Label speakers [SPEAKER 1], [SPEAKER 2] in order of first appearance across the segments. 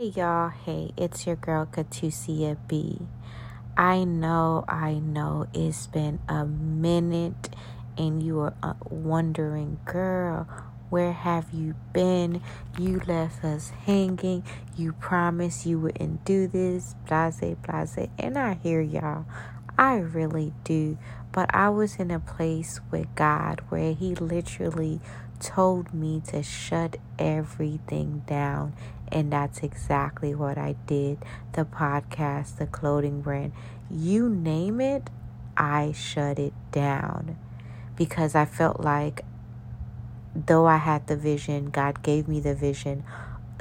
[SPEAKER 1] Hey y'all, hey, it's your girl Katusia B. I know, I know it's been a minute and you are uh, wondering, girl, where have you been? You left us hanging. You promised you wouldn't do this, blase, blase. And I hear y'all. I really do. But I was in a place with God where He literally told me to shut everything down. And that's exactly what I did. The podcast, the clothing brand, you name it, I shut it down because I felt like though I had the vision, God gave me the vision,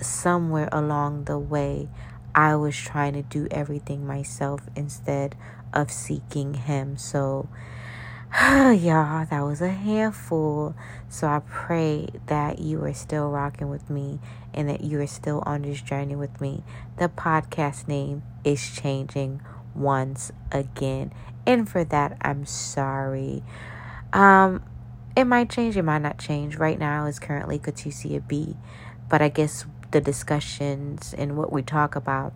[SPEAKER 1] somewhere along the way, I was trying to do everything myself instead of seeking Him. So, y'all, that was a handful. So I pray that you are still rocking with me and that you are still on this journey with me. The podcast name is changing once again. And for that, I'm sorry. Um, it might change, it might not change. Right now is currently Katusia B. But I guess the discussions and what we talk about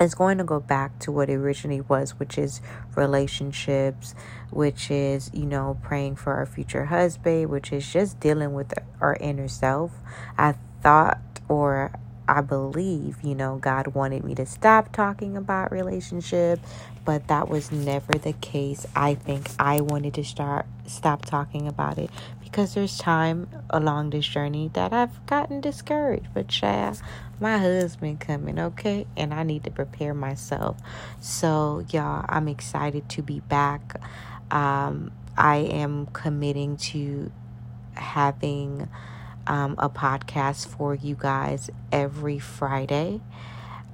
[SPEAKER 1] is going to go back to what it originally was, which is relationships, which is, you know, praying for our future husband, which is just dealing with our inner self. I thought or I believe, you know, God wanted me to stop talking about relationship, but that was never the case. I think I wanted to start stop talking about it because there's time along this journey that I've gotten discouraged. But child, my husband coming, okay? And I need to prepare myself. So, y'all, I'm excited to be back. Um, I am committing to having um, a podcast for you guys every Friday.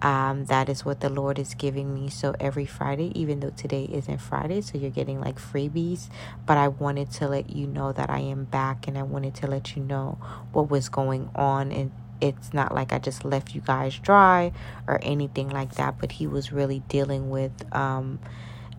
[SPEAKER 1] Um, that is what the Lord is giving me. So every Friday, even though today isn't Friday, so you're getting like freebies, but I wanted to let you know that I am back and I wanted to let you know what was going on. And it's not like I just left you guys dry or anything like that, but He was really dealing with. Um,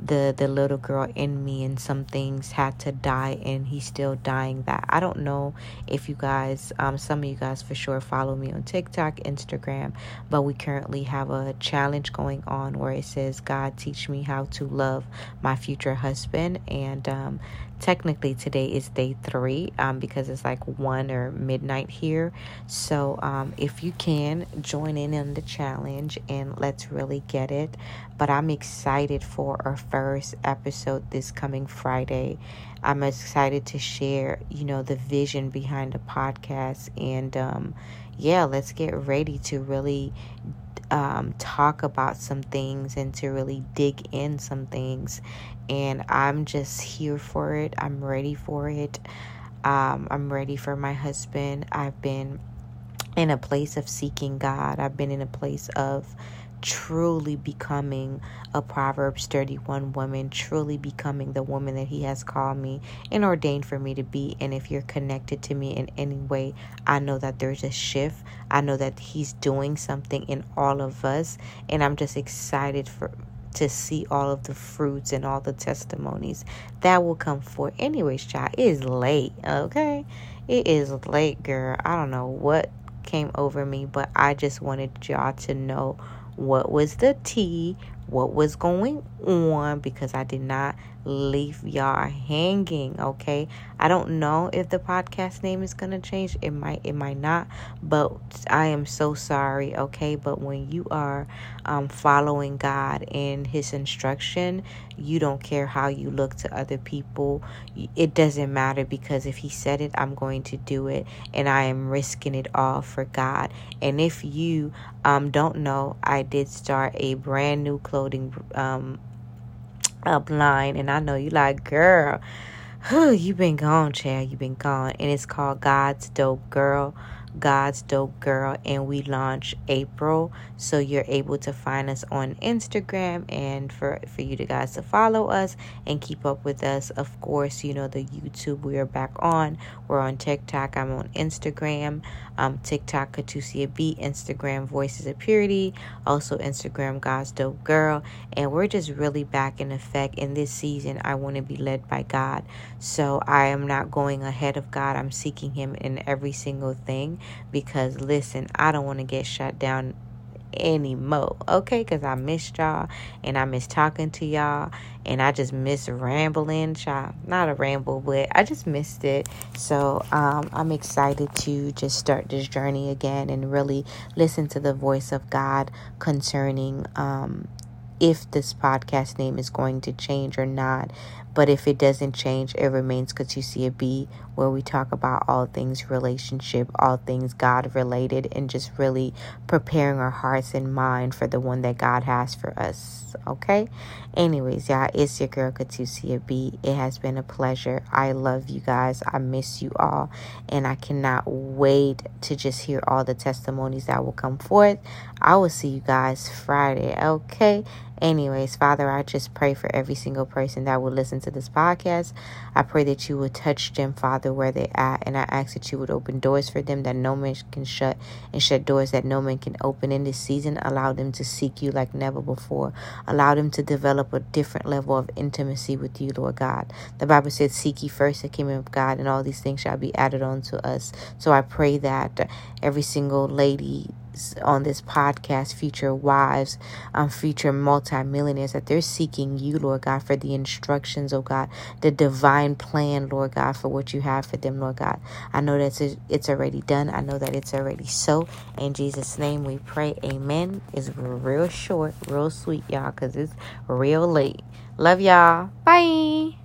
[SPEAKER 1] the the little girl in me and some things had to die and he's still dying that i don't know if you guys um some of you guys for sure follow me on tiktok instagram but we currently have a challenge going on where it says god teach me how to love my future husband and um technically today is day three um, because it's like one or midnight here. So um, if you can join in on the challenge and let's really get it. But i'm excited for our first episode this coming friday. I'm excited to share you know the vision behind the podcast and um, yeah let's get ready to really um, talk about some things and to really dig in some things. And I'm just here for it. I'm ready for it. Um, I'm ready for my husband. I've been in a place of seeking God, I've been in a place of truly becoming a Proverbs 31 woman, truly becoming the woman that He has called me and ordained for me to be. And if you're connected to me in any way, I know that there's a shift. I know that He's doing something in all of us. And I'm just excited for to see all of the fruits and all the testimonies that will come forth. Anyways, child, it is late, okay? It is late, girl. I don't know what came over me, but I just wanted y'all to know what was the tea, what was going on, because I did not leave y'all hanging, okay? I don't know if the podcast name is going to change. It might, it might not, but I am so sorry, okay? But when you are um, following God and His instruction, you don't care how you look to other people. It doesn't matter because if He said it, I'm going to do it, and I am risking it all for God. And if you um, don't know, I did start a brand new clothing um, up line and I know you like, girl, You've been gone, Chad. You've been gone. And it's called God's Dope Girl. God's Dope Girl, and we launch April. So you're able to find us on Instagram and for, for you to guys to follow us and keep up with us. Of course, you know the YouTube we are back on. We're on TikTok. I'm on Instagram. Um, TikTok Katusia B, Instagram Voices of Purity, also Instagram God's Dope Girl, and we're just really back in effect. In this season, I want to be led by God, so I am not going ahead of God. I'm seeking Him in every single thing because listen, I don't want to get shut down anymore. Okay, because I missed y'all and I miss talking to y'all and I just miss rambling. Child. Not a ramble, but I just missed it. So um, I'm excited to just start this journey again and really listen to the voice of God concerning um, if this podcast name is going to change or not. But if it doesn't change, it remains Katusia B, where we talk about all things relationship, all things God related, and just really preparing our hearts and mind for the one that God has for us. Okay? Anyways, y'all, it's your girl Katusia B. It has been a pleasure. I love you guys. I miss you all. And I cannot wait to just hear all the testimonies that will come forth. I will see you guys Friday. Okay? Anyways, Father, I just pray for every single person that will listen to this podcast. I pray that you would touch them, Father, where they're at. And I ask that you would open doors for them that no man can shut and shut doors that no man can open in this season. Allow them to seek you like never before. Allow them to develop a different level of intimacy with you, Lord God. The Bible says, Seek ye first the kingdom of God, and all these things shall be added on to us. So I pray that every single lady on this podcast, future wives, um, future multimillionaires, that they're seeking you, Lord God, for the instructions, oh God, the divine plan, Lord God, for what you have for them, Lord God. I know that it's, already done. I know that it's already so. In Jesus' name we pray. Amen. It's real short, real sweet, y'all, because it's real late. Love y'all. Bye.